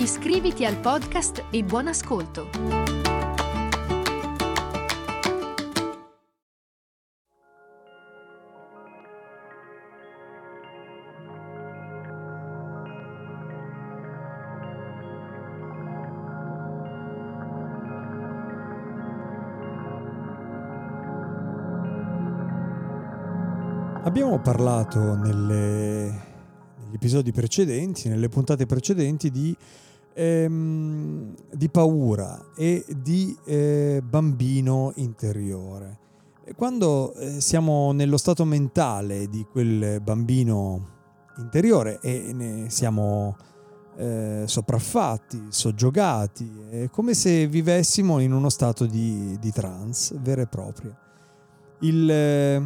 Iscriviti al podcast e buon ascolto! Abbiamo parlato nelle, negli episodi precedenti, nelle puntate precedenti, di, ehm, di paura e di eh, bambino interiore. Quando eh, siamo nello stato mentale di quel bambino interiore e ne siamo eh, sopraffatti, soggiogati, è come se vivessimo in uno stato di, di trance vero e proprio. Il eh,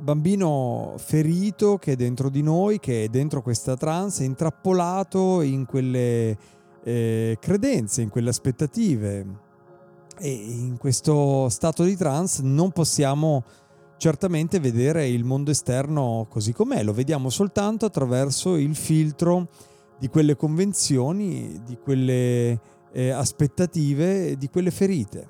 bambino ferito che è dentro di noi, che è dentro questa trance, intrappolato in quelle eh, credenze, in quelle aspettative. E in questo stato di trance non possiamo certamente vedere il mondo esterno così com'è, lo vediamo soltanto attraverso il filtro di quelle convenzioni, di quelle eh, aspettative, di quelle ferite.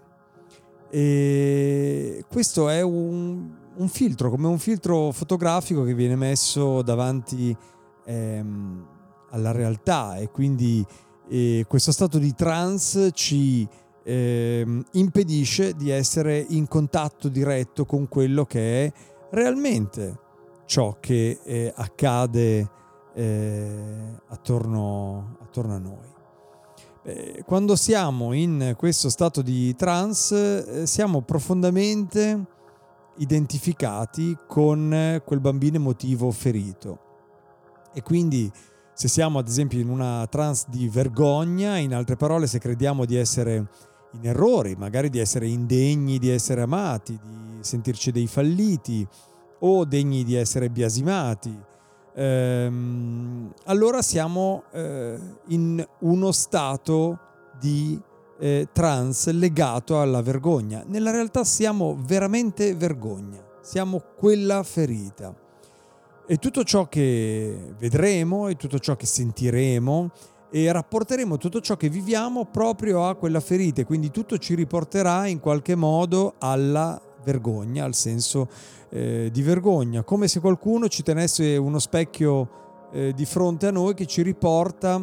E questo è un, un filtro, come un filtro fotografico che viene messo davanti ehm, alla realtà e quindi eh, questo stato di trance ci eh, impedisce di essere in contatto diretto con quello che è realmente ciò che eh, accade eh, attorno, attorno, a noi. quando siamo in questo stato di trance eh, siamo profondamente identificati con quel bambino emotivo ferito. E quindi se siamo ad esempio in una trance di vergogna, in altre parole se crediamo di essere in errori, magari di essere indegni di essere amati, di sentirci dei falliti o degni di essere biasimati, ehm, allora siamo eh, in uno stato di eh, trans legato alla vergogna. Nella realtà siamo veramente vergogna, siamo quella ferita. E tutto ciò che vedremo e tutto ciò che sentiremo e rapporteremo tutto ciò che viviamo proprio a quella ferita. E quindi tutto ci riporterà in qualche modo alla vergogna, al senso eh, di vergogna, come se qualcuno ci tenesse uno specchio eh, di fronte a noi che ci riporta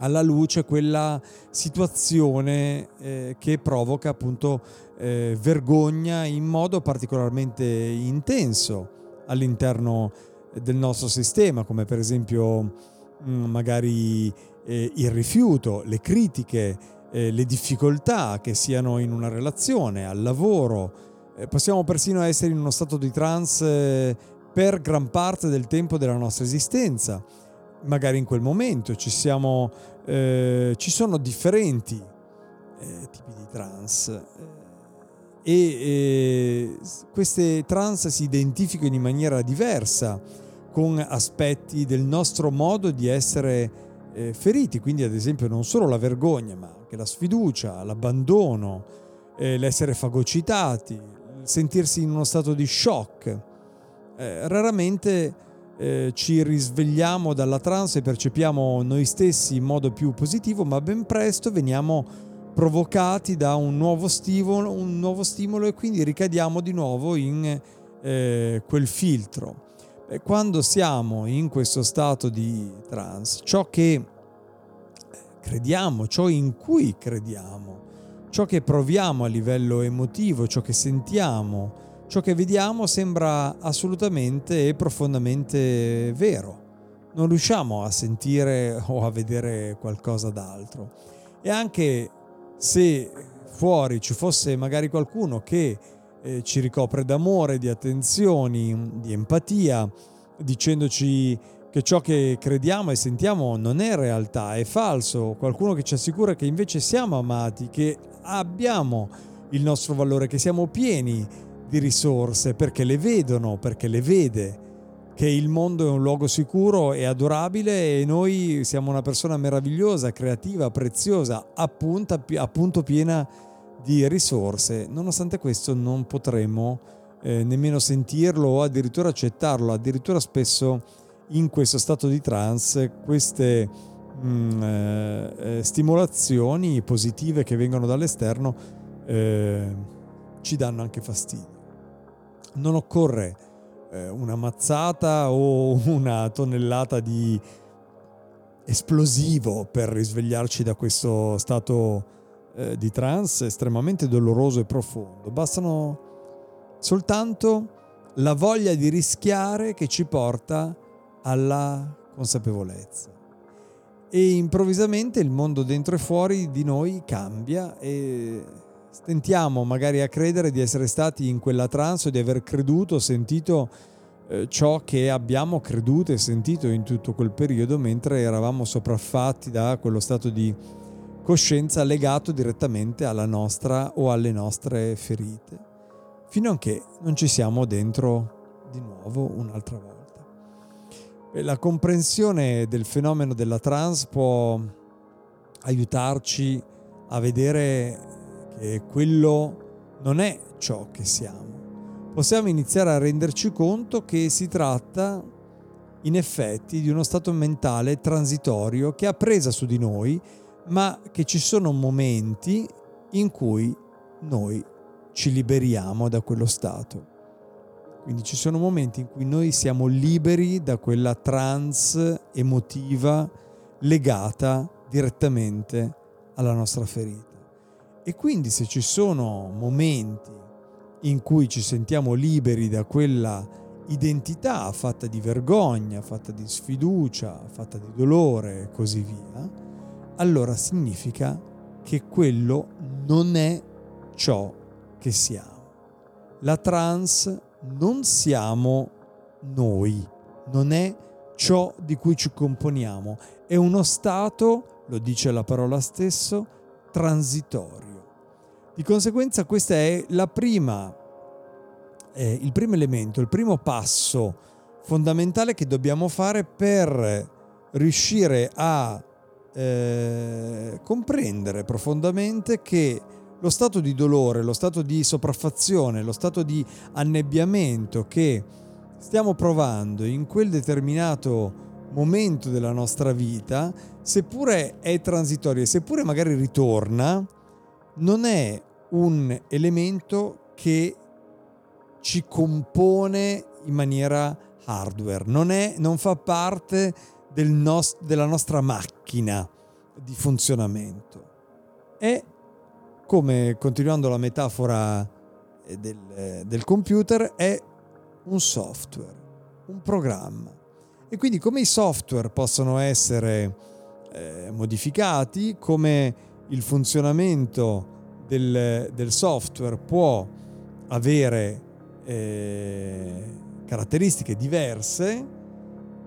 alla luce quella situazione eh, che provoca appunto eh, vergogna in modo particolarmente intenso all'interno del nostro sistema, come per esempio mm, magari eh, il rifiuto, le critiche, eh, le difficoltà che siano in una relazione, al lavoro. Eh, possiamo persino essere in uno stato di trance eh, per gran parte del tempo della nostra esistenza magari in quel momento, ci, siamo, eh, ci sono differenti eh, tipi di trans eh, e queste trans si identificano in maniera diversa con aspetti del nostro modo di essere eh, feriti, quindi ad esempio non solo la vergogna, ma anche la sfiducia, l'abbandono, eh, l'essere fagocitati, sentirsi in uno stato di shock. Raramente ci risvegliamo dalla trance e percepiamo noi stessi in modo più positivo, ma ben presto veniamo provocati da un nuovo stimolo, un nuovo stimolo e quindi ricadiamo di nuovo in eh, quel filtro. E quando siamo in questo stato di trance, ciò che crediamo, ciò in cui crediamo, ciò che proviamo a livello emotivo, ciò che sentiamo, ciò che vediamo sembra assolutamente e profondamente vero. Non riusciamo a sentire o a vedere qualcosa d'altro. E anche se fuori ci fosse magari qualcuno che eh, ci ricopre d'amore, di attenzioni, di empatia, dicendoci che ciò che crediamo e sentiamo non è realtà, è falso, qualcuno che ci assicura che invece siamo amati, che abbiamo il nostro valore, che siamo pieni di risorse perché le vedono, perché le vede, che il mondo è un luogo sicuro e adorabile e noi siamo una persona meravigliosa, creativa, preziosa, appunto, appunto piena di risorse. Nonostante questo non potremo eh, nemmeno sentirlo o addirittura accettarlo, addirittura spesso in questo stato di trance queste mh, mm, eh, eh, stimolazioni positive che vengono dall'esterno eh, ci danno anche fastidio. Non occorre una mazzata o una tonnellata di esplosivo per risvegliarci da questo stato eh, di trance estremamente doloroso e profondo. Bastano soltanto la voglia di rischiare che ci porta alla consapevolezza. E improvvisamente il mondo dentro e fuori di noi cambia e stentiamo magari a credere di essere stati in quella trance, di aver creduto, sentito eh, ciò che abbiamo creduto e sentito in tutto quel periodo mentre eravamo sopraffatti da quello stato di coscienza legato direttamente alla nostra o alle nostre ferite, fino a che non ci siamo dentro di nuovo un'altra volta. La comprensione del fenomeno della trans può aiutarci a vedere che quello non è ciò che siamo. Possiamo iniziare a renderci conto che si tratta in effetti di uno stato mentale transitorio che ha presa su di noi, ma che ci sono momenti in cui noi ci liberiamo da quello stato. Quindi ci sono momenti in cui noi siamo liberi da quella trance emotiva legata direttamente alla nostra ferita. E quindi se ci sono momenti in cui ci sentiamo liberi da quella identità fatta di vergogna, fatta di sfiducia, fatta di dolore e così via, allora significa che quello non è ciò che siamo. La trance non siamo noi, non è ciò di cui ci componiamo, è uno stato, lo dice la parola stesso, transitorio. Di conseguenza questa è prima, eh, il primo elemento, il primo passo fondamentale che dobbiamo fare per riuscire a eh, comprendere profondamente che lo stato di dolore, lo stato di sopraffazione, lo stato di annebbiamento che stiamo provando in quel determinato momento della nostra vita, seppure è transitorio e seppure magari ritorna, non è un elemento che ci compone in maniera hardware, non, è, non fa parte del nos- della nostra macchina di funzionamento. È come continuando la metafora eh, del, eh, del computer, è un software, un programma. E quindi come i software possono essere eh, modificati, come il funzionamento del, del software può avere eh, caratteristiche diverse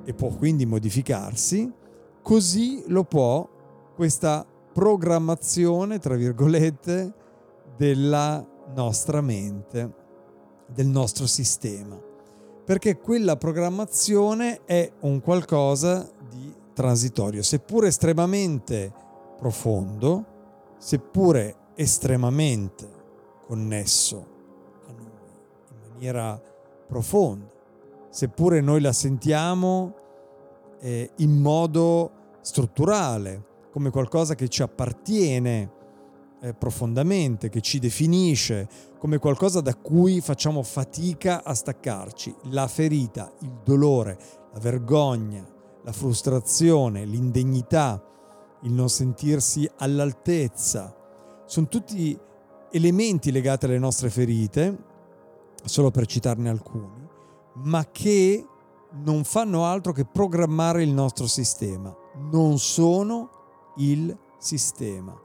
e può quindi modificarsi, così lo può questa programmazione, tra virgolette, della nostra mente, del nostro sistema. Perché quella programmazione è un qualcosa di transitorio, seppure estremamente profondo, seppure estremamente connesso a noi in maniera profonda, seppure noi la sentiamo eh, in modo strutturale, come qualcosa che ci appartiene eh, profondamente, che ci definisce, come qualcosa da cui facciamo fatica a staccarci. La ferita, il dolore, la vergogna, la frustrazione, l'indegnità, il non sentirsi all'altezza, sono tutti elementi legati alle nostre ferite, solo per citarne alcuni, ma che non fanno altro che programmare il nostro sistema. Non sono il sistema.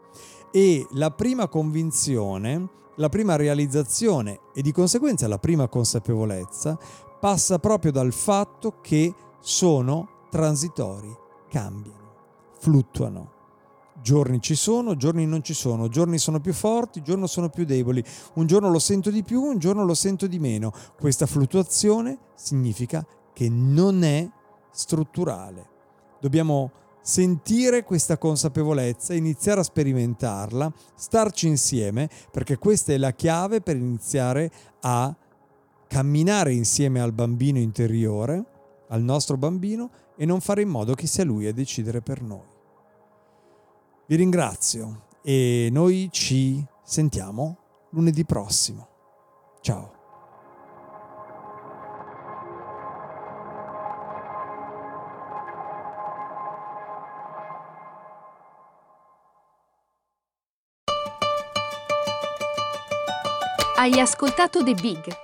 E la prima convinzione, la prima realizzazione e di conseguenza la prima consapevolezza passa proprio dal fatto che sono transitori, cambiano, fluttuano. Giorni ci sono, giorni non ci sono, giorni sono più forti, giorni sono più deboli, un giorno lo sento di più, un giorno lo sento di meno. Questa fluttuazione significa che non è strutturale. Dobbiamo sentire questa consapevolezza, iniziare a sperimentarla, starci insieme, perché questa è la chiave per iniziare a camminare insieme al bambino interiore, al nostro bambino, e non fare in modo che sia lui a decidere per noi. Vi ringrazio e noi ci sentiamo lunedì prossimo. Ciao. Hai ascoltato The Big